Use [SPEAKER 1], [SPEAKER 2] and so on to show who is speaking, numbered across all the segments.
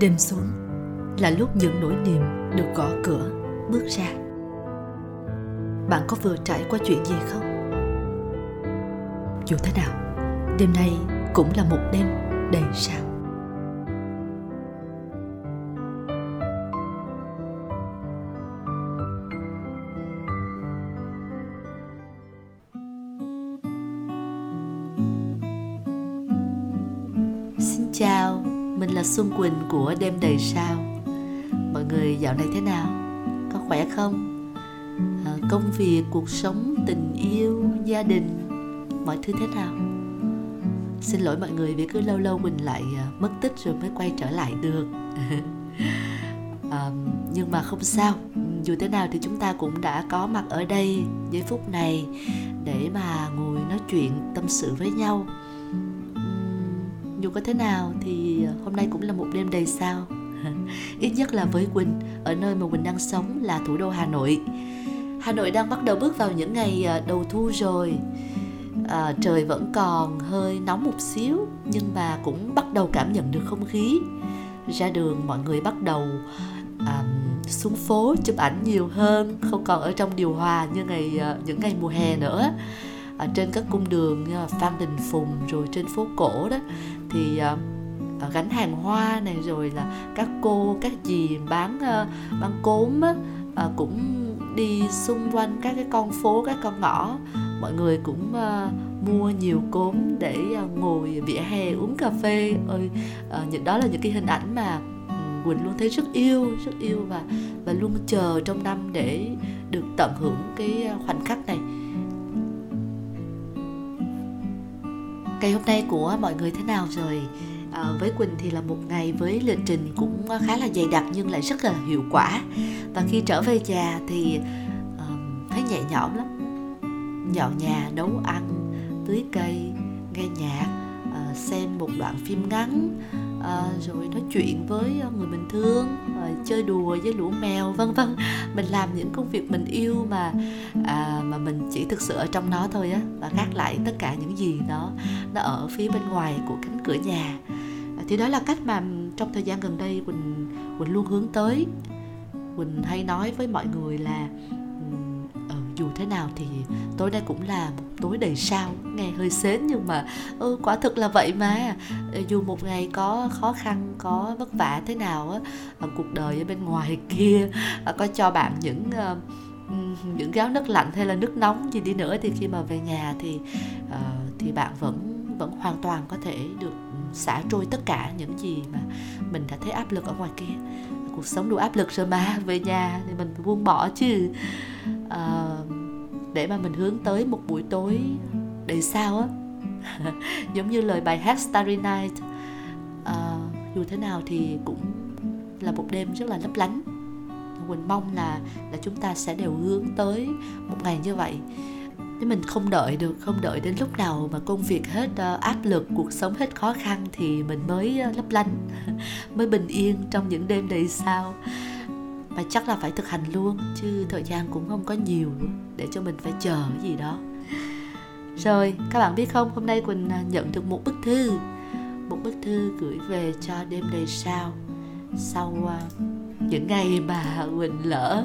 [SPEAKER 1] đêm xuống là lúc những nỗi niềm được gõ cửa, bước ra. Bạn có vừa trải qua chuyện gì không? Dù thế nào, đêm nay cũng là một đêm đầy sao. Xuân Quỳnh của Đêm Đầy Sao Mọi người dạo này thế nào? Có khỏe không? À, công việc, cuộc sống, tình yêu, gia đình Mọi thứ thế nào? Xin lỗi mọi người vì cứ lâu lâu Quỳnh lại à, mất tích rồi mới quay trở lại được à, Nhưng mà không sao Dù thế nào thì chúng ta cũng đã có mặt ở đây giây phút này Để mà ngồi nói chuyện, tâm sự với nhau dù có thế nào thì ờ, hôm nay cũng là một đêm đầy sao. Ít nhất là với quỳnh ở nơi mà quỳnh đang sống là thủ đô hà nội. Hà nội đang bắt đầu bước vào những ngày ờ, đầu thu rồi. À, trời vẫn còn hơi nóng một xíu nhưng mà cũng bắt đầu cảm nhận được không khí. Ra đường mọi người bắt đầu à, xuống phố chụp ảnh nhiều hơn không còn ở trong điều hòa như ngày những ngày mùa hè nữa ở trên các cung đường như là Phan Đình Phùng rồi trên phố cổ đó thì uh, gánh hàng hoa này rồi là các cô các dì bán uh, bán cốm á, uh, cũng đi xung quanh các cái con phố các con ngõ. Mọi người cũng uh, mua nhiều cốm để uh, ngồi vỉa hè uống cà phê. Ơi uh, những đó là những cái hình ảnh mà Quỳnh luôn thấy rất yêu rất yêu và và luôn chờ trong năm để được tận hưởng cái khoảnh khắc này. Ngày hôm nay của mọi người thế nào rồi? À, với quỳnh thì là một ngày với lịch trình cũng khá là dày đặc nhưng lại rất là hiệu quả. Và khi trở về nhà thì uh, thấy nhẹ nhõm lắm. Dọn nhà nấu ăn tưới cây nghe nhạc uh, xem một đoạn phim ngắn à, rồi nói chuyện với ờ, người mình thương à, chơi đùa với lũ mèo vân vân. Mình làm những công việc mình yêu mà à, mà mình chỉ thực sự ở trong nó thôi á và gác lại tất cả những gì nó nó ở phía bên ngoài của cánh cửa nhà. À, thì đó là cách mà trong thời gian gần đây quỳnh quỳnh luôn hướng tới. Quỳnh hay nói với mọi người là dù thế nào thì tối nay cũng là một tối đầy sao nghe hơi xến nhưng mà ừ, quả thực là vậy mà. Ờ, dù một ngày có khó khăn có vất vả thế nào á ờ, cuộc đời ở bên ngoài kia ờ, có cho bạn những những gáo nước lạnh hay là nước nóng gì đi nữa thì khi mà về nhà thì thì bạn vẫn vẫn hoàn toàn có thể được xả trôi tất cả những gì mà mình đã thấy áp lực ở ngoài kia. Cuộc sống đủ áp lực rồi mà về nhà thì mình buông bỏ chứ uh, để mà mình hướng tới một buổi tối đầy sao á. Giống như lời bài hát Starry Night. Uh, dù thế nào thì cũng là một đêm rất là lấp lánh. Quỳnh mong là là chúng ta sẽ đều hướng tới một ngày như vậy. Nếu mình không đợi được không đợi đến lúc nào mà công việc hết uh, áp lực cuộc sống hết khó khăn thì mình mới uh, lấp lánh mới bình yên trong những đêm đầy sao mà chắc là phải thực hành luôn, chứ thời gian cũng không có nhiều để cho mình phải chờ cái gì đó. Rồi, các bạn biết không, hôm nay quỳnh à, nhận được một bức thư. Một bức thư gửi về cho đêm đầy sao? Sau à, những ngày mà quỳnh lỡ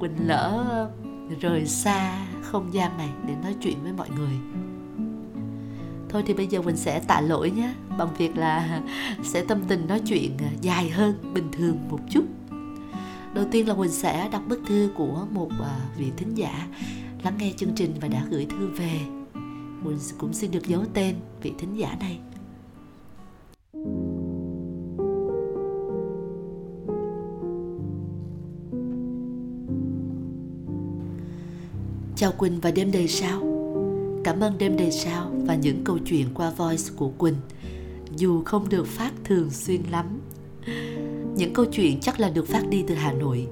[SPEAKER 1] quỳnh lỡ à, rời xa không gian này để nói chuyện với mọi người. Thôi thì bây giờ mình sẽ tạ lỗi nhé, bằng việc là sẽ tâm tình nói chuyện dài hơn bình thường một chút đầu tiên là quỳnh sẽ đọc bức thư của một à, vị thính giả, lắng nghe chương trình và đã gửi thư về. Quỳnh cũng xin được giấu tên vị thính giả này. Chào Quỳnh và đêm đầy sao. Cảm ơn đêm đầy sao và những câu chuyện qua voice của Quỳnh. Dù không được phát thường xuyên lắm những câu chuyện chắc là được phát đi từ Hà Nội.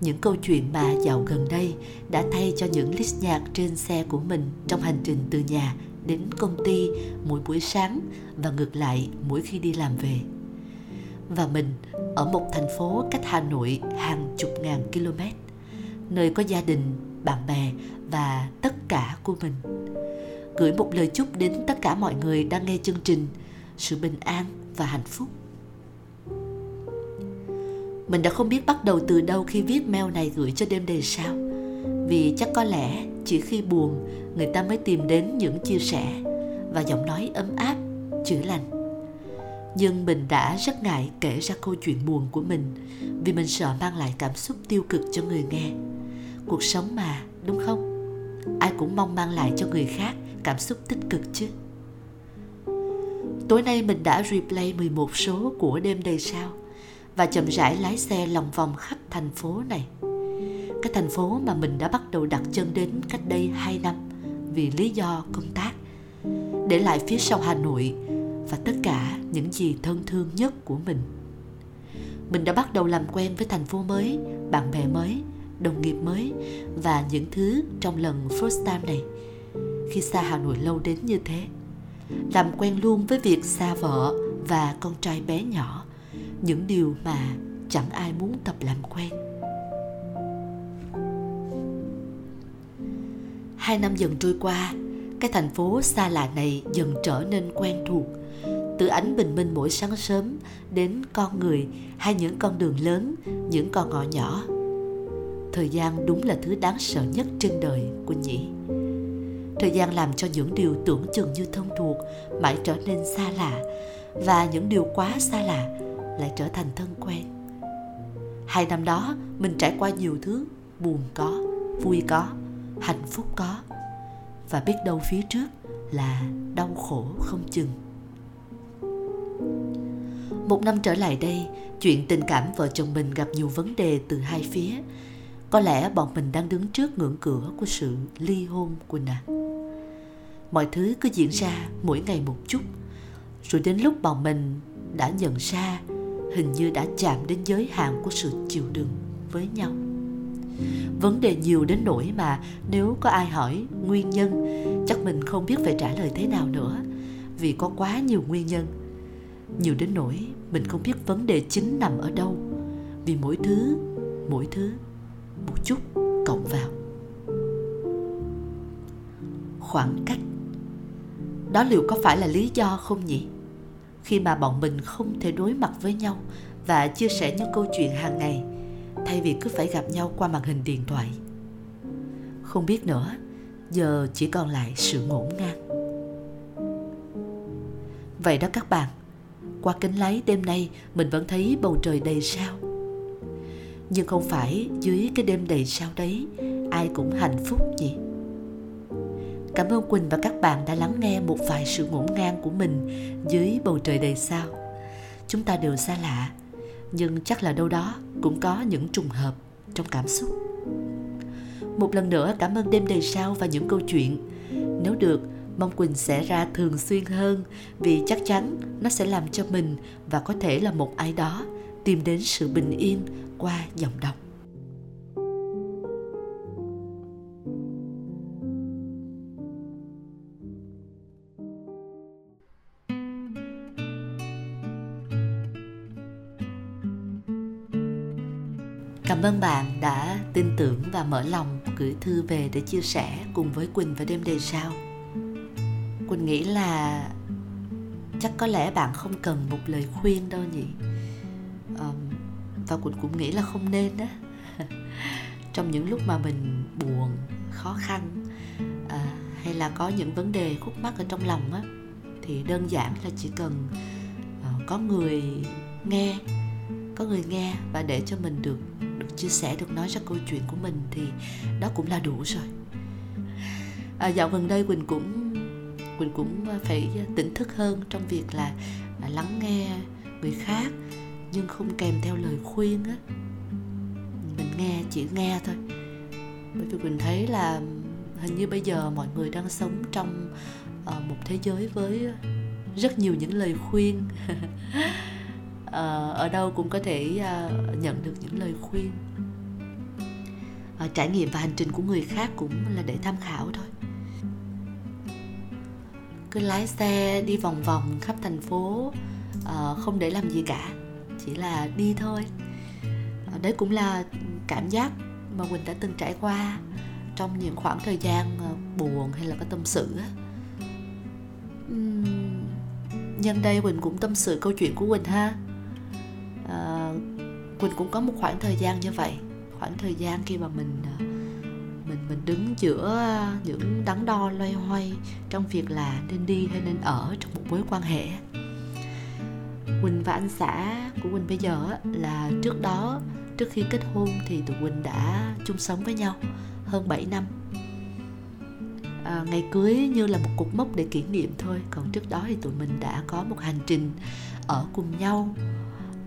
[SPEAKER 1] Những câu chuyện mà dạo gần đây đã thay cho những list nhạc trên xe của mình trong hành trình từ nhà đến công ty mỗi buổi sáng và ngược lại mỗi khi đi làm về. Và mình ở một thành phố cách Hà Nội hàng chục ngàn km, nơi có gia đình, bạn bè và tất cả của mình. Gửi một lời chúc đến tất cả mọi người đang nghe chương trình sự bình an và hạnh phúc mình đã không biết bắt đầu từ đâu khi viết mail này gửi cho đêm đầy sao. Vì chắc có lẽ chỉ khi buồn, người ta mới tìm đến những chia sẻ và giọng nói ấm áp, chữa lành. Nhưng mình đã rất ngại kể ra câu chuyện buồn của mình vì mình sợ mang lại cảm xúc tiêu cực cho người nghe. Cuộc sống mà, đúng không? Ai cũng mong mang lại cho người khác cảm xúc tích cực chứ. Tối nay mình đã replay 11 số của đêm đầy sao và chậm rãi lái xe lòng vòng khắp thành phố này cái thành phố mà mình đã bắt đầu đặt chân đến cách đây 2 năm vì lý do công tác để lại phía sau Hà Nội và tất cả những gì thân thương nhất của mình. Mình đã bắt đầu làm quen với thành phố mới, bạn bè mới, đồng nghiệp mới và những thứ trong lần first time này khi xa Hà Nội lâu đến như thế. Làm quen luôn với việc xa vợ và con trai bé nhỏ, những điều mà chẳng ai muốn tập làm quen. Hai năm dần trôi qua, cái thành phố xa lạ này dần trở nên quen thuộc. Từ ánh bình minh mỗi sáng sớm đến con người hay những con đường lớn những con ngõ nhỏ. Thời gian đúng là thứ đáng sợ nhất trên đời của nhỉ thời gian làm cho những điều tưởng chừng như thân thuộc mãi trở nên xa lạ. Và những điều quá xa lạ lại trở thành thân quen. Hai năm đó, mình trải qua nhiều thứ, buồn có, vui có, hạnh phúc có. Và biết đâu phía trước là đau khổ không chừng. Một năm trở lại đây, chuyện tình cảm vợ chồng mình gặp nhiều vấn đề từ hai phía. Có lẽ bọn mình đang đứng trước ngưỡng cửa của sự ly hôn của à mọi thứ cứ diễn ra mỗi ngày một chút, rồi đến lúc bọn mình đã nhận ra hình như đã chạm đến giới hạn của sự chịu đựng với nhau. Vấn đề nhiều đến nỗi mà nếu có ai hỏi nguyên nhân, chắc mình không biết phải trả lời thế nào nữa, vì có quá nhiều nguyên nhân. Nhiều đến nỗi mình không biết vấn đề chính nằm ở đâu, vì mỗi thứ mỗi thứ, một chút cộng vào. Khoảng cách. Đó liệu có phải là lý do không nhỉ? Khi mà bọn mình không thể đối mặt với nhau và chia sẻ những câu chuyện hàng ngày, thay vì cứ phải gặp nhau qua màn hình điện thoại. Không biết nữa, giờ chỉ còn lại sự ngổn ngang. Vậy đó các bạn, qua kính lái đêm nay mình vẫn thấy bầu trời đầy sao. Nhưng không phải dưới cái đêm đầy sao đấy, ai cũng hạnh phúc nhỉ? Cảm ơn quỳnh và các bạn đã lắng nghe một vài sự ngổn ngang của mình dưới bầu trời đầy sao. Chúng ta đều xa lạ, nhưng chắc là đâu đó cũng có những trùng hợp trong cảm xúc. Một lần nữa cảm ơn đêm đầy sao và những câu chuyện. Nếu được, mong quỳnh sẽ ra thường xuyên hơn vì chắc chắn nó sẽ làm cho mình và có thể là một ai đó tìm đến sự bình yên qua dòng đọc. Cảm ơn bạn đã tin tưởng và mở lòng gửi thư về để chia sẻ cùng với Quỳnh và đêm đề sao. Quỳnh nghĩ là chắc có lẽ bạn không cần một lời khuyên đâu nhỉ. Um, và Quỳnh cũng nghĩ là không nên đó. Trong những lúc mà mình buồn, khó khăn à, hay là có những vấn đề khúc mắc ở trong lòng á thì đơn giản là chỉ cần uh, có người nghe có người nghe và để cho mình được được chia sẻ được nói ra câu chuyện của mình thì đó cũng là đủ rồi. À, dạo gần đây quỳnh cũng quỳnh cũng phải tỉnh thức hơn trong việc là, à, lắng nghe người khác nhưng không kèm theo lời khuyên á. Mình nghe chỉ nghe thôi. Bởi vì quỳnh thấy là hình như bây giờ mọi người đang sống trong ờ, một thế giới với rất nhiều những lời khuyên. Ờ, ở đâu cũng có thể ờ, nhận được những lời khuyên. Ờ, trải nghiệm và hành trình của người khác cũng là để tham khảo thôi. Cứ lái xe đi vòng vòng khắp thành phố không để làm gì cả, chỉ là đi thôi. Đấy cũng là cảm giác mà quỳnh đã từng trải qua trong những khoảng thời gian buồn hay là có tâm sự nhân đây quỳnh cũng tâm sự câu chuyện của quỳnh ha quỳnh cũng có một khoảng thời gian như vậy. Khoảng thời gian khi mà mình ờ, mình mình đứng giữa những đắn đo loay hoay trong việc là nên đi hay nên ở trong một mối quan hệ. Quỳnh và anh xã của Quỳnh bây giờ là trước đó trước khi kết hôn thì tụi Quỳnh đã chung sống với nhau hơn 7 năm. À, ngày cưới như là một cột mốc để kỷ niệm thôi. Còn trước đó thì tụi mình đã có một hành trình ở cùng nhau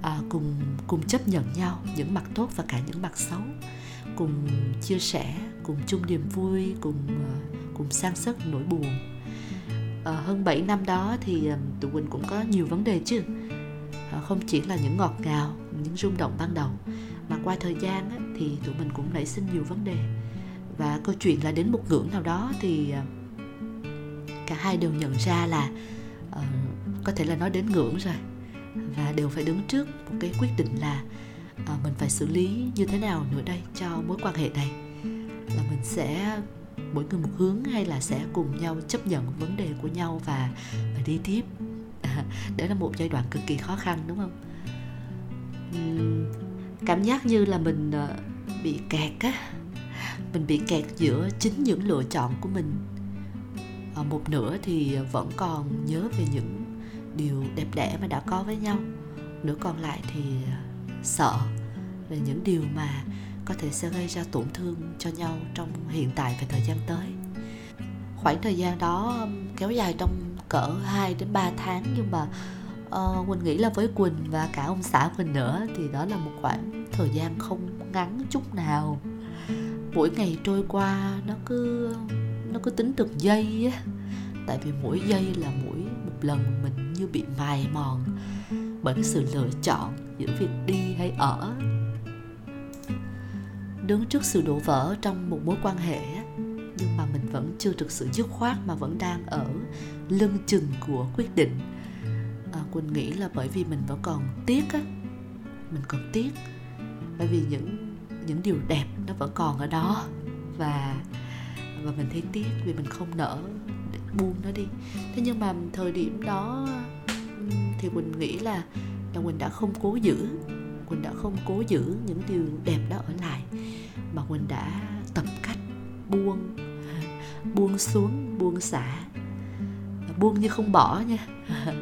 [SPEAKER 1] à, cùng cùng chấp nhận nhau những mặt tốt và cả những mặt xấu. Cùng chia sẻ cùng chung niềm vui cùng à, cùng san sức nỗi buồn. À, hơn 7 năm đó thì à, tụi Quỳnh cũng có nhiều vấn đề chứ. À, không chỉ là những ngọt ngào những rung động ban đầu mà qua thời gian á, thì tụi mình cũng nảy sinh nhiều vấn đề. Và câu chuyện là đến một ngưỡng nào đó thì à, cả hai đều nhận ra là uh, có thể là nói đến ngưỡng rồi và đều phải đứng trước một cái quyết định là à, mình phải xử lý như thế nào nữa đây cho mối quan hệ này. Là mình sẽ mỗi người một hướng hay là sẽ cùng nhau chấp nhận vấn đề của nhau và và đi tiếp? À, đó là một giai đoạn cực kỳ khó khăn đúng không? Uhm, cảm giác như là mình uh, bị kẹt á. Mình bị kẹt giữa chính những lựa chọn của mình. À, một nửa thì vẫn còn nhớ về những điều đẹp đẽ mà đã có với nhau. Nửa còn lại thì à, sợ về những điều mà có thể sẽ gây ra tổn thương cho nhau trong hiện tại và thời gian tới. Khoảng thời gian đó kéo dài trong cỡ 2 đến 3 tháng nhưng mà uh, Quỳnh nghĩ là với Quỳnh và cả ông xã Quỳnh nữa thì đó là một khoảng thời gian không ngắn chút nào. Mỗi ngày trôi qua nó cứ nó cứ tính từng giây á. Tại vì mỗi giây là mỗi lần mình như bị mài mòn bởi cái sự lựa chọn giữa việc đi hay ở. Đứng trước sự đổ vỡ trong một mối quan hệ nhưng mà mình vẫn chưa thực sự dứt khoát mà vẫn đang ở lưng chừng của quyết định. À, quỳnh nghĩ là bởi vì mình vẫn còn tiếc á mình còn tiếc bởi vì những những điều đẹp nó vẫn còn ở đó. Và và mình thấy tiếc vì mình không nỡ buông nó đi. Thế nhưng mà thời điểm đó thì quỳnh nghĩ là là quỳnh đã không cố giữ quỳnh đã không cố giữ những điều đẹp đó ở lại mà quỳnh đã tập cách buông buông xuống buông xả buông như không bỏ nha.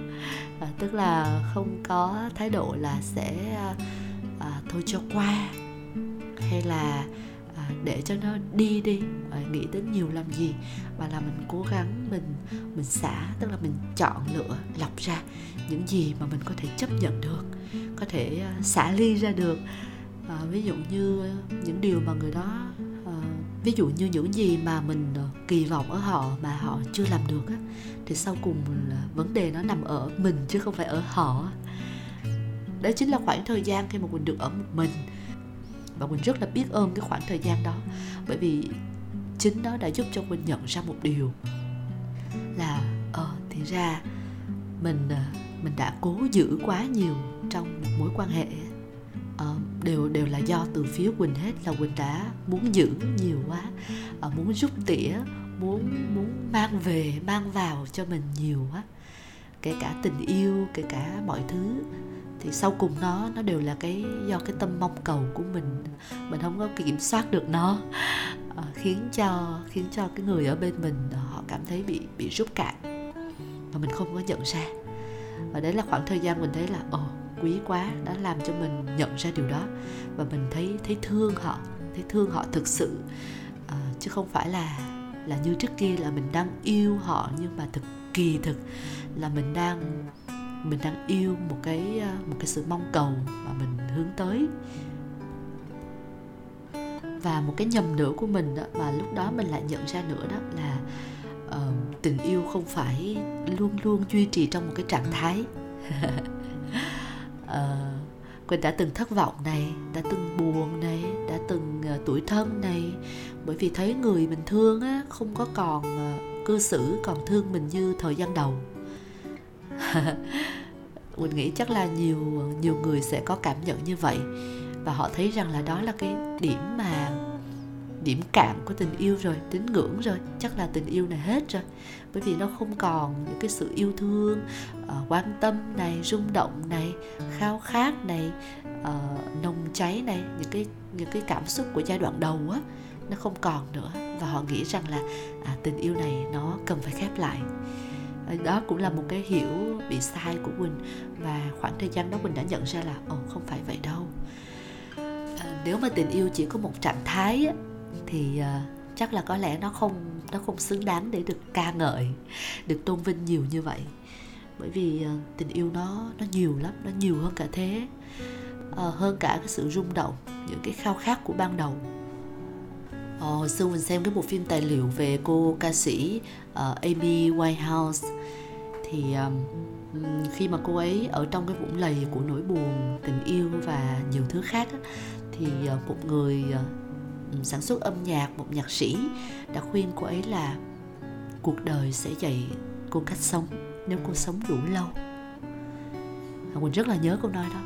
[SPEAKER 1] À, tức là không có thái độ là sẽ à, à thôi cho qua hay là à, để cho nó đi đi à, nghĩ đến nhiều làm gì. Mà là mình cố gắng mình mình xả tức là mình chọn lựa lọc ra những gì mà mình có thể chấp nhận được có thể à, xả ly ra được. À, ví dụ như những điều mà người đó à, ví dụ như những gì mà mình à, kỳ vọng ở họ mà họ chưa làm được á thì sau cùng là vấn đề nó nằm ở mình chứ không phải ở họ. Đó chính là khoảng thời gian khi mà mình được ở một mình và mình rất là biết ơn cái khoảng thời gian đó. Bởi vì chính nó đã giúp cho mình nhận ra một điều là ờ thì ra mình ờ, mình đã cố giữ quá nhiều trong một mối quan hệ uh, đều đều là do từ phía quỳnh hết là quỳnh đã muốn giữ nhiều quá uh, muốn rút tỉa muốn muốn mang về mang vào cho mình nhiều quá kể cả tình yêu kể cả mọi thứ thì sau cùng nó nó đều là cái do cái tâm mong cầu của mình. Mình không có kiểm soát được nó. Ờ, khiến cho khiến cho cái người ở bên mình ờ, họ cảm thấy bị bị rút cạn. Mà mình không có nhận ra. Và đấy là khoảng thời gian mình thấy là ồ oh, quý quá đã làm cho mình nhận ra điều đó. Và mình thấy thấy thương họ thấy thương họ thực sự. À, chứ không phải là là như trước kia là mình đang yêu họ nhưng mà thực kỳ thực là mình đang mình đang yêu một cái à, một cái sự mong cầu mà mình hướng tới. Và một cái nhầm nữa của mình đó, mà lúc đó mình lại nhận ra nữa đó là uh, tình yêu không phải luôn luôn duy trì trong một cái trạng thái. Ờ, uh, Quỳnh đã từng thất vọng này, đã từng buồn này, đã từng ờ, uh, tuổi thân này. Bởi vì thấy người mình thương á, không có còn uh, cư xử còn thương mình như thời gian đầu. Mình nghĩ chắc là nhiều nhiều người sẽ có cảm nhận như vậy. Và họ thấy rằng là đó là cái điểm mà, điểm cạn của tình yêu rồi, tín ngưỡng rồi. Chắc là tình yêu này hết rồi. Bởi vì nó không còn những cái sự yêu thương ờ, quan tâm này, rung động này, khao khát này ờ, nồng cháy này, những cái những cái cảm xúc của giai đoạn đầu á nó không còn nữa. Và họ nghĩ rằng là à, tình yêu này nó cần phải khép lại. Ờ, đó cũng là một cái hiểu bị sai của quỳnh. Và khoảng thời gian đó quỳnh đã nhận ra là ồ không phải vậy đâu. À, nếu mà tình yêu chỉ có một trạng thái á, thì à, chắc là có lẽ nó không nó không xứng đáng để được ca ngợi được tôn vinh nhiều như vậy. Bởi vì à, tình yêu nó nó nhiều lắm nó nhiều hơn cả thế. À, hơn cả cái sự rung động những cái khao khát của ban đầu. Ờ, hồi xưa mình xem cái bộ phim tài liệu về cô ca sĩ uh, Amy Winehouse. Thì um, khi mà cô ấy ở trong cái vũng lầy của nỗi buồn tình yêu và nhiều thứ khác á, thì uh, một người uh, sản xuất âm nhạc một nhạc sĩ đã khuyên cô ấy là cuộc đời sẽ dạy cô cách sống nếu cô sống đủ lâu. Mình rất là nhớ câu nói đó.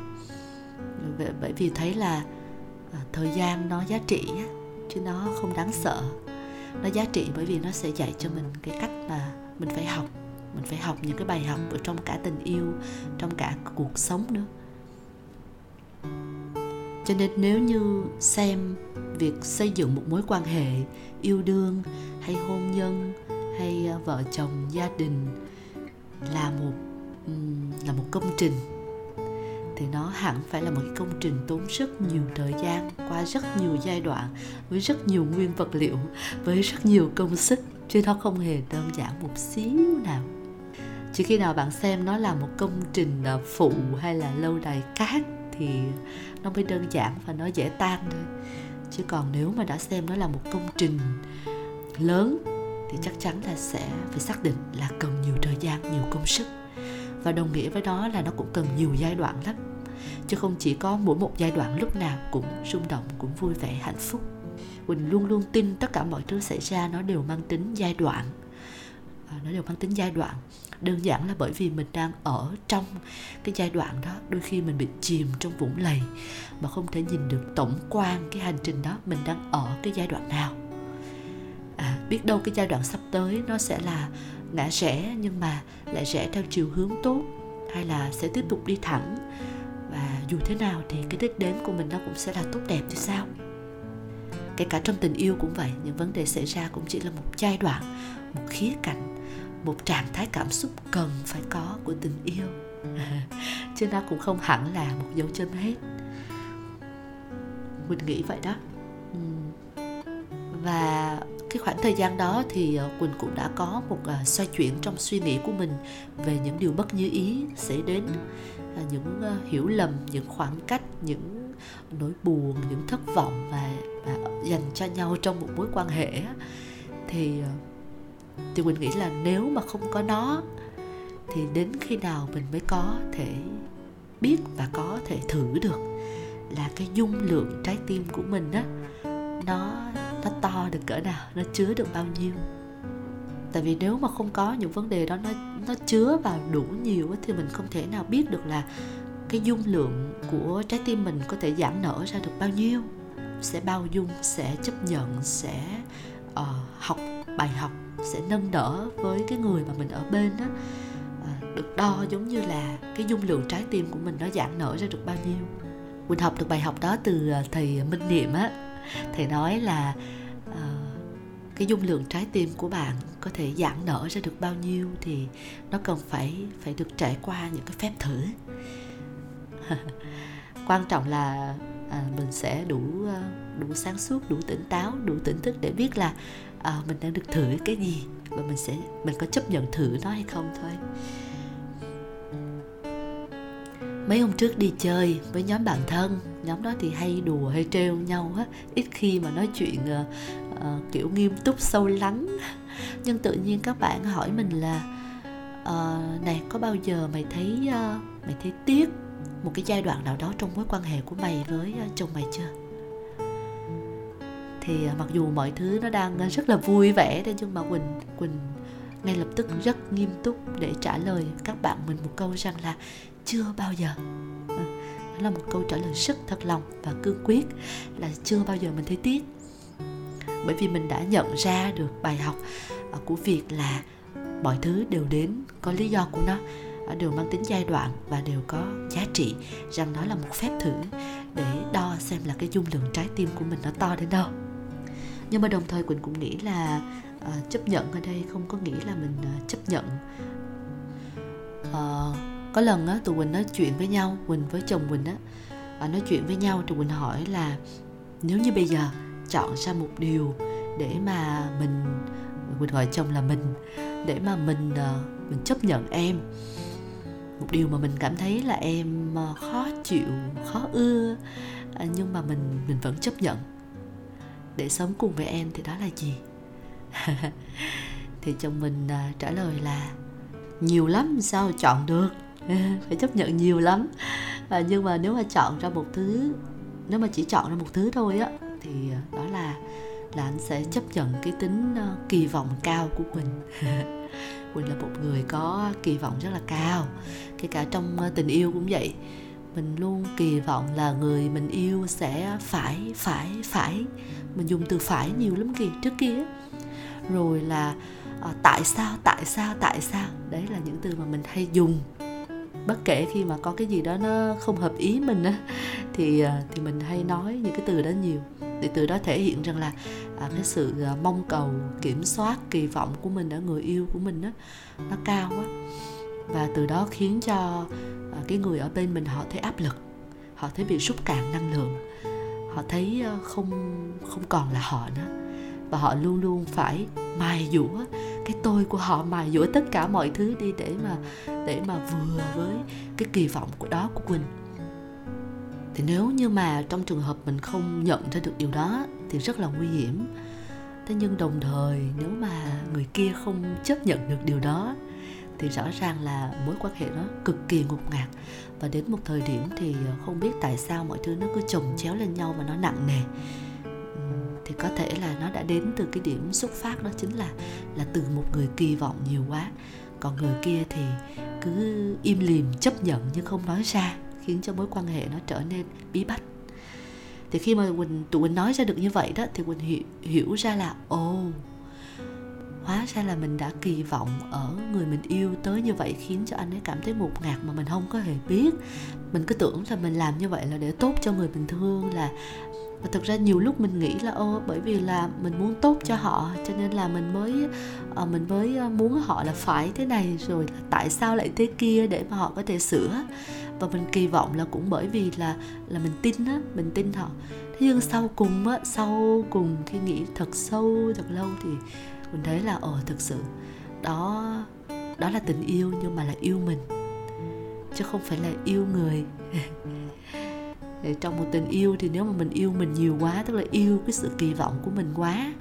[SPEAKER 1] Bởi vì thấy là thời gian nó giá trị chứ nó không đáng sợ. Nó giá trị bởi vì nó sẽ dạy cho mình cái cách mà mình phải học. Mình phải học những cái bài học ở trong cả tình yêu, trong cả cuộc sống nữa. Cho nên nếu như xem việc xây dựng một mối quan hệ yêu đương hay hôn nhân hay à, vợ chồng, gia đình là một là một công trình thì nó hẳn phải là một cái công trình tốn rất nhiều thời gian, qua rất nhiều giai đoạn, với rất nhiều nguyên vật liệu, với rất nhiều công sức, chứ nó không hề đơn giản một xíu nào. Chỉ khi nào bạn xem nó là một công trình à, phụ hay là lâu đài cát thì nó mới đơn giản và nó dễ tan thôi. Chứ còn nếu mà đã xem nó là một công trình lớn thì chắc chắn là sẽ phải xác định là cần nhiều thời gian, nhiều công sức và đồng nghĩa với đó là nó cũng cần nhiều giai đoạn lắm. Chứ không chỉ có mỗi một giai đoạn lúc nào cũng rung động cũng vui vẻ hạnh phúc. Quỳnh luôn luôn tin tất cả mọi thứ xảy ra nó đều mang tính giai đoạn. À, nó đều mang tính giai đoạn. Đơn giản là bởi vì mình đang ở trong cái giai đoạn đó đôi khi mình bị chìm trong vũng lầy mà không thể nhìn được tổng quan cái hành trình đó mình đang ở cái giai đoạn nào. À, biết đâu cái giai đoạn sắp tới nó sẽ là ngã rẽ nhưng mà lại rẽ theo chiều hướng tốt hay là sẽ tiếp tục đi thẳng. Và dù thế nào thì cái đích đến của mình nó cũng sẽ là tốt đẹp chứ sao. Kể cả trong tình yêu cũng vậy, những vấn đề xảy ra cũng chỉ là một giai đoạn, một khía cạnh, một trạng thái cảm xúc cần phải có của tình yêu. Chứ nó cũng không hẳn là một dấu chân hết. Mình nghĩ vậy đó. Và cái khoảng thời gian đó thì ờ, quỳnh cũng đã có một ờ, xoay chuyển trong suy nghĩ của mình về những điều bất như ý xảy đến à, những ờ, hiểu lầm những khoảng cách những nỗi buồn những thất vọng và, và dành cho nhau trong một mối quan hệ thì thì quỳnh nghĩ là nếu mà không có nó thì đến khi nào mình mới có thể biết và có thể thử được là cái dung lượng trái tim của mình á nó nó to được cỡ nào nó chứa được bao nhiêu. Tại vì nếu mà không có những vấn đề đó nó nó chứa vào đủ nhiều thì mình không thể nào biết được là cái dung lượng của trái tim mình có thể giãn nở ra được bao nhiêu. Sẽ bao dung sẽ chấp nhận sẽ uh, học bài học sẽ nâng đỡ với cái người mà mình ở bên đó uh, ờ, được đo giống như là cái dung lượng trái tim của mình nó giãn nở ra được bao nhiêu. Mình học được bài học đó từ ờ, thầy minh niệm á thầy nói là uh, cái dung lượng trái tim của bạn có thể giãn nở ra được bao nhiêu thì nó cần phải phải được trải qua những cái phép thử. Quan trọng là à, mình sẽ đủ ờ, đủ sáng suốt đủ tỉnh táo đủ tỉnh thức để biết là à, mình đang được thử cái gì và mình sẽ mình có chấp nhận thử nó hay không thôi. Mấy hôm trước đi chơi với nhóm bạn thân nhóm đó thì hay đùa hay trêu nhau á. Ít khi mà nói chuyện uh, uh, kiểu nghiêm túc sâu lắng. Nhưng tự nhiên các bạn hỏi mình là uh, này có bao giờ mày thấy uh, mày thấy tiếc một cái giai đoạn nào đó trong mối quan hệ của mày với uh, chồng mày chưa? Thì uh, mặc dù mọi thứ nó đang uh, rất là vui vẻ đấy nhưng mà quỳnh quỳnh ngay lập tức rất nghiêm túc để trả lời các bạn mình một câu rằng là chưa bao giờ đó là một câu trả lời rất thật lòng và cương quyết là chưa bao giờ mình thấy tiếc. Bởi vì mình đã nhận ra được bài học à, của việc là mọi thứ đều đến có lý do của nó à, đều mang tính giai đoạn và đều có giá trị rằng nó là một phép thử để đo xem là cái dung lượng trái tim của mình nó to đến đâu. Nhưng mà đồng thời quỳnh cũng nghĩ là uh, chấp nhận ở đây không có nghĩa là mình uh, chấp nhận uh, có lần á, tụi quỳnh nói chuyện với nhau, quỳnh với chồng quỳnh á. Và nói chuyện với nhau thì quỳnh hỏi là nếu như bây giờ chọn ra một điều để mà mình quỳnh gọi chồng là mình để mà mình ờ, mình chấp nhận em. Một điều mà mình cảm thấy là em ờ, khó chịu, khó ưa ờ, nhưng mà mình mình vẫn chấp nhận. Để sống cùng với em thì đó là gì? Thì chồng mình trả lời là nhiều lắm, sao chọn được? phải chấp nhận nhiều lắm. À, nhưng mà nếu mà chọn ra một thứ nếu mà chỉ chọn ra một thứ thôi á thì ờ, đó là là anh sẽ chấp nhận cái tính ờ, kỳ vọng cao của quỳnh quỳnh là một người có kỳ vọng rất là cao kể cả trong ờ, tình yêu cũng vậy. Mình luôn kỳ vọng là người mình yêu sẽ phải phải phải. Mình dùng từ phải nhiều lắm kìa trước kia rồi là à, tại sao tại sao tại sao? Đấy là những từ mà mình hay dùng bất kể khi mà có cái gì đó nó không hợp ý mình á thì à, thì mình hay nói những cái từ đó nhiều. Thì từ đó thể hiện rằng là à, cái sự à, mong cầu kiểm soát kỳ vọng của mình ở người yêu của mình á nó cao quá và từ đó khiến cho à, cái người ở bên mình họ thấy áp lực họ thấy bị xúc cạn năng lượng. Họ thấy à, không không còn là họ nữa. Và họ luôn luôn phải mài dũa cái tôi của họ mài dũa tất cả mọi thứ đi để mà để mà vừa với cái kỳ vọng của đó của quỳnh. Thì nếu như mà trong trường hợp mình không nhận ra được điều đó thì rất là nguy hiểm. Thế nhưng đồng thời nếu mà người kia không chấp nhận được điều đó thì rõ ràng là mối quan hệ nó cực kỳ ngột ngạt. Và đến một thời điểm thì không biết tại sao mọi thứ nó cứ chồng chéo lên nhau và nó nặng nề thì có thể là nó đã đến từ cái điểm xuất phát đó chính là là từ một người kỳ vọng nhiều quá. Còn người kia thì cứ im lìm chấp nhận nhưng không nói ra khiến cho mối quan hệ nó trở nên bí bách. Thì khi mà quỳnh tụi quỳnh nói ra được như vậy đó thì quỳnh hiểu, hiểu ra là ồ oh, hóa ra là mình đã kỳ vọng ở người mình yêu tới như vậy khiến cho anh ấy cảm thấy ngột ngạt mà mình không có hề biết. Mình cứ tưởng là mình làm như vậy là để tốt cho người mình thương là và thực ra nhiều lúc mình nghĩ là ô bởi vì là mình muốn tốt cho họ cho nên là mình mới uh, mình mới muốn họ là phải thế này rồi là tại sao lại thế kia để mà họ có thể sửa. Và mình kỳ vọng là cũng bởi vì là là mình tin á mình tin họ. Thế nhưng sau cùng á sau cùng khi nghĩ thật sâu thật lâu thì mình thấy là ồ thực sự đó đó là tình yêu nhưng mà là yêu mình chứ không phải là yêu người. trong một tình yêu thì nếu mà mình yêu mình nhiều quá tức là yêu cái sự kỳ vọng của mình quá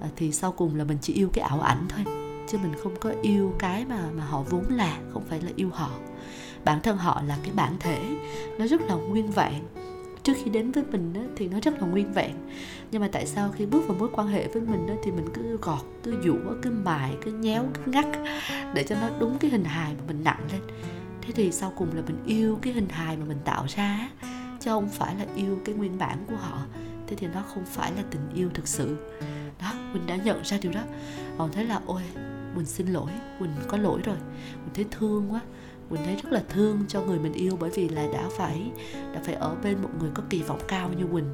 [SPEAKER 1] à, thì sau cùng là mình chỉ yêu cái ảo ảnh thôi. Chứ mình không có yêu cái mà mà họ vốn là không phải là yêu họ. Bản thân họ là cái bản thể nó rất là nguyên vẹn. Trước khi đến với mình đó, thì nó rất là nguyên vẹn. Nhưng mà tại sao khi bước vào mối quan hệ với mình đó, thì mình cứ gọt cứ dũa cứ mài cứ nhéo cứ ngắt để cho nó đúng cái hình hài mà mình nặng lên. Thế thì sau cùng là mình yêu cái hình hài mà mình tạo ra chứ không phải là yêu cái nguyên bản của họ. Thế thì nó không phải là tình yêu thực sự. Đó mình đã nhận ra điều đó. Còn thấy là, ôi mình xin lỗi mình có lỗi rồi. Mình thấy thương quá. Mình thấy rất là thương cho người mình yêu bởi vì là đã phải đã phải ở bên một người có kỳ vọng cao như quỳnh.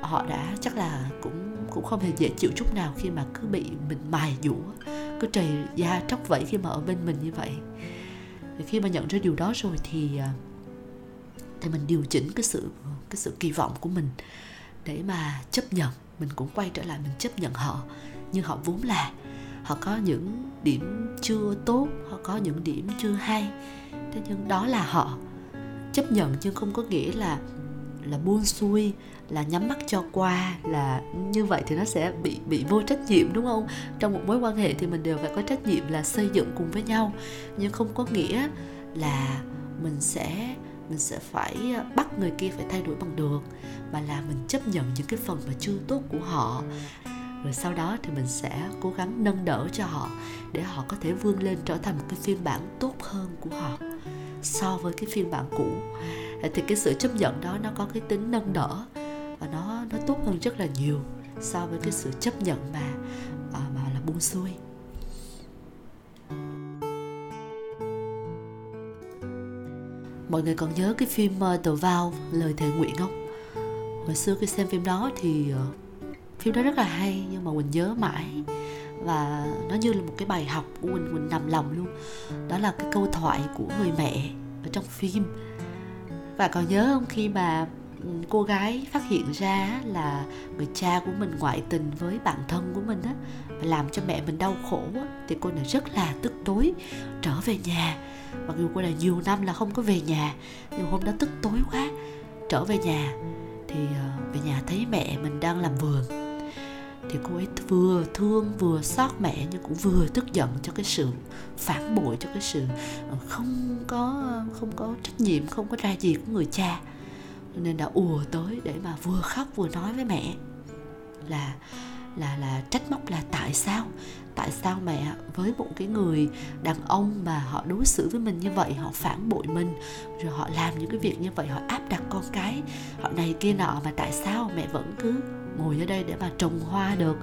[SPEAKER 1] Họ đã chắc là cũng cũng không hề dễ chịu chút nào khi mà cứ bị mình mài dũa, cứ trầy da tróc vẫy khi mà ở bên mình như vậy. Thì khi mà nhận ra điều đó rồi thì à, thì mình điều chỉnh cái sự cái sự kỳ vọng của mình để mà chấp nhận. Mình cũng quay trở lại mình chấp nhận họ như họ vốn là, họ có những điểm chưa tốt, họ có những điểm chưa hay. Thế nhưng đó là họ. Chấp nhận nhưng không có nghĩa là là buông xuôi, là nhắm mắt cho qua, là như vậy thì nó sẽ bị bị vô trách nhiệm, đúng không? Trong một mối quan hệ thì mình đều phải có trách nhiệm là xây dựng cùng với nhau. Nhưng không có nghĩa là mình sẽ mình sẽ phải à, bắt người kia phải thay đổi bằng được mà là mình chấp nhận những cái phần mà chưa tốt của họ. Rồi sau đó thì mình sẽ cố gắng nâng đỡ cho họ để họ có thể vươn lên trở thành một cái phiên bản tốt hơn của họ so với cái phiên bản cũ. Ờ, thì cái sự chấp nhận đó nó có cái tính nâng đỡ và nó nó tốt hơn rất là nhiều so với cái sự chấp nhận mà à, mà là buông xuôi. Mọi người còn nhớ cái phim uh, The Vow lời thề nguyện không? Hồi xưa khi xem phim đó thì uh, phim đó rất là hay nhưng mà mình nhớ mãi. Và nó như là một cái bài học của mình mình nằm lòng luôn. Đó là cái câu thoại của người mẹ ở trong phim. Và còn nhớ không khi mà cô gái phát hiện ra là người cha của mình ngoại tình với bạn thân của mình á và làm cho mẹ mình đau khổ á, thì cô này rất là tức tối trở về nhà. Mặc dù cô này nhiều năm là không có về nhà nhưng hôm đó tức tối quá trở về nhà. Thì ờ, về nhà thấy mẹ mình đang làm vườn. Thì cô ấy vừa thương vừa xót mẹ nhưng cũng vừa tức giận cho cái sự phản bội cho cái sự ờ, không có không có trách nhiệm không có ra gì của người cha nên đã ùa tới để mà vừa khóc vừa nói với mẹ là là là trách móc là tại sao? Tại sao mẹ với một cái người đàn ông mà họ đối xử với mình như vậy họ phản bội mình rồi họ làm những cái việc như vậy họ áp đặt con cái họ này kia nọ mà tại sao mẹ vẫn cứ ngồi ở đây để mà trồng hoa được?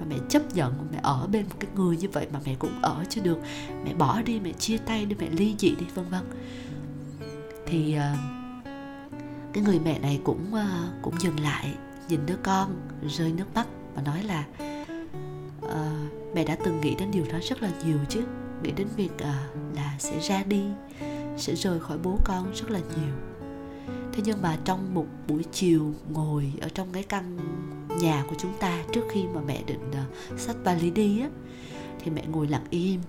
[SPEAKER 1] Mà mẹ chấp nhận mẹ ở bên một cái người như vậy mà mẹ cũng ở chưa được. Mẹ bỏ đi mẹ chia tay đi mẹ ly dị đi vân vân. Thì uh, cái người mẹ này cũng uh, cũng dừng lại nhìn đứa con rơi nước mắt và nói là uh, mẹ đã từng nghĩ đến điều đó rất là nhiều chứ. Nghĩ đến việc uh, là sẽ ra đi sẽ rời khỏi bố con rất là nhiều. Thế nhưng mà trong một buổi chiều ngồi ở trong cái căn nhà của chúng ta trước khi mà mẹ định uh, vali đi á thì mẹ ngồi lặng im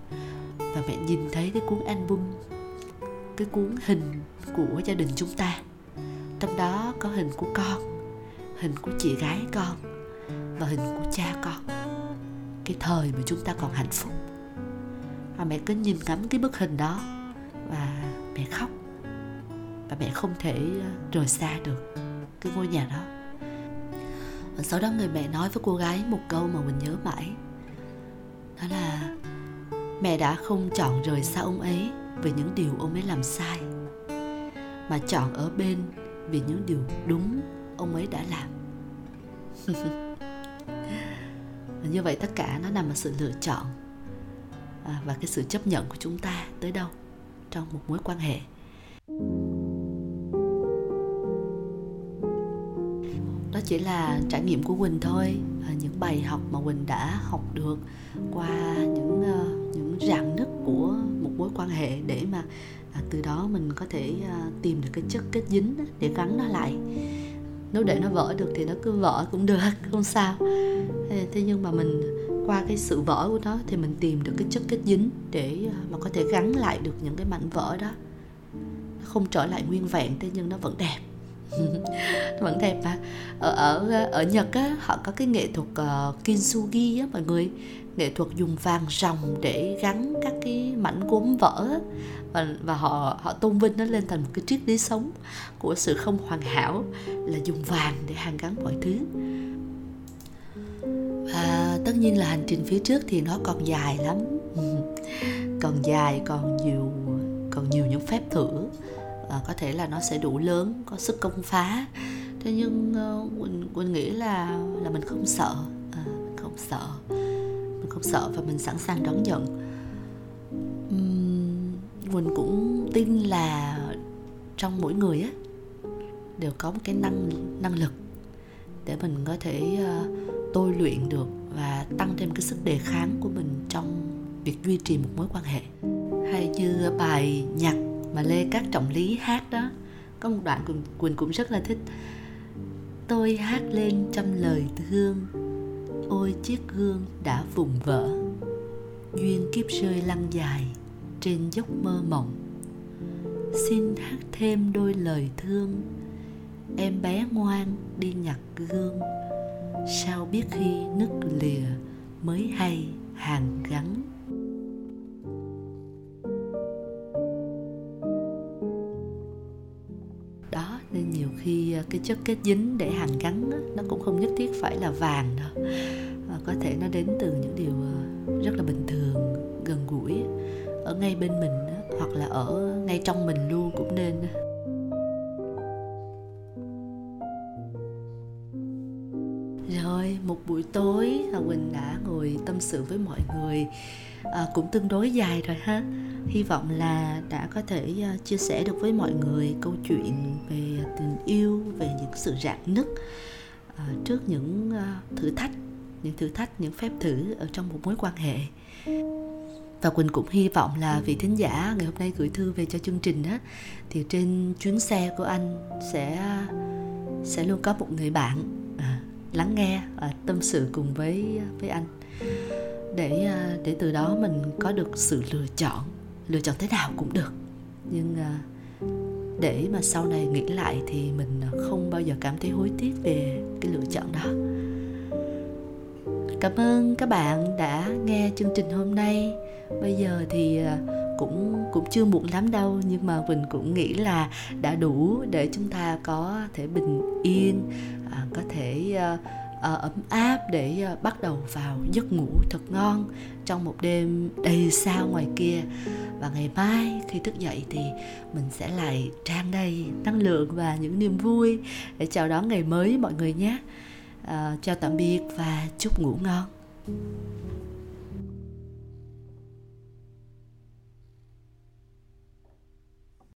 [SPEAKER 1] và mẹ nhìn thấy cái cuốn album cái cuốn hình của gia đình chúng ta trong đó có hình của con, hình của chị gái con và hình của cha con. Cái thời mà chúng ta còn hạnh phúc. Và mẹ cứ nhìn ngắm cái bức hình đó và mẹ khóc. Và mẹ không thể ờ, rời xa được cái ngôi nhà đó. Và sau đó người mẹ nói với cô gái một câu mà mình nhớ mãi. Đó là, mẹ đã không chọn rời xa ông ấy vì những điều ông ấy làm sai, mà chọn ở bên vì những điều đúng ông ấy đã làm. Như vậy tất cả nó nằm ở sự lựa chọn à, và cái sự chấp nhận của chúng ta tới đâu trong một mối quan hệ. Đó chỉ là trải nghiệm của quỳnh thôi à, những bài học mà quỳnh đã học được qua những à, những rạn nứt của một mối quan hệ để mà à, từ đó mình có thể à, tìm được cái chất kết dính để gắn nó lại. Nếu để nó vỡ được thì nó cứ vỡ cũng được không sao. Thế nhưng mà mình qua cái sự vỡ của nó thì mình tìm được cái chất kết dính để à, mà có thể gắn lại được những cái mảnh vỡ đó. Nó không trở lại nguyên vẹn thế nhưng nó vẫn đẹp. Vẫn đẹp mà. Ở ở à, ở Nhật á họ có cái nghệ thuật uh, kintsugi á mọi người nghệ thuật dùng vàng ròng để gắn các cái mảnh gốm vỡ và và họ họ tôn vinh nó lên thành một cái triết lý sống của sự không hoàn hảo là dùng vàng để hàn gắn mọi thứ. Và tất nhiên là hành trình phía trước thì nó còn dài lắm. Còn dài còn nhiều còn nhiều những phép thử. À, có thể là nó sẽ đủ lớn có sức công phá. Thế nhưng uh, quỳnh quỳnh nghĩ là là mình không sợ. À, mình không sợ không sợ và mình sẵn sàng đón nhận. Uhm, quỳnh cũng tin là trong mỗi người á đều có một cái năng năng lực để mình có thể uh, tôi luyện được và tăng thêm cái sức đề kháng của mình trong việc duy trì một mối quan hệ. Hay như bài nhạc mà lê cát trọng lý hát đó có một đoạn quỳnh cũng rất là thích. Tôi hát lên trăm lời thương ôi chiếc gương đã vùng vỡ. Duyên kiếp rơi lăn dài trên dốc mơ mộng. Xin hát thêm đôi lời thương. Em bé ngoan đi nhặt gương. Sao biết khi nứt lìa mới hay hàng gắn? Cái chất kết dính để hàn gắn nó cũng không nhất thiết phải là vàng đâu. Ờ, có thể nó đến từ những điều ờ, rất là bình thường gần gũi ở ngay bên mình hoặc là ở ngay trong mình luôn cũng nên rồi một buổi tối Quỳnh đã ngồi tâm sự với mọi người à, cũng tương đối dài rồi ha hy vọng là đã có thể ờ, chia sẻ được với mọi người câu chuyện về tình yêu về những sự rạn nứt ờ, trước những ờ, thử thách những thử thách những phép thử ở trong một mối quan hệ. Và quỳnh cũng hy vọng là vị thính giả ngày hôm nay gửi thư về cho chương trình đó thì trên chuyến xe của anh sẽ sẽ luôn có một người bạn à, lắng nghe à, tâm sự cùng với với anh. Để để từ đó mình có được sự lựa chọn lựa chọn thế nào cũng được. Nhưng à, để mà sau này nghĩ lại thì mình à, không bao giờ cảm thấy hối tiếc về cái lựa chọn đó. Cảm ơn các bạn đã nghe chương trình hôm nay. Bây giờ thì à, cũng cũng chưa muộn lắm đâu nhưng mà mình cũng nghĩ là đã đủ để chúng ta có thể bình yên có thể uh, Ờ, ấm áp để ờ, bắt đầu vào giấc ngủ thật ngon trong một đêm đầy sao ngoài kia. Và ngày mai khi thức dậy thì mình sẽ lại trang đầy năng lượng và những niềm vui. Để chào đón ngày mới mọi người nhé. À, chào tạm biệt và chúc ngủ ngon.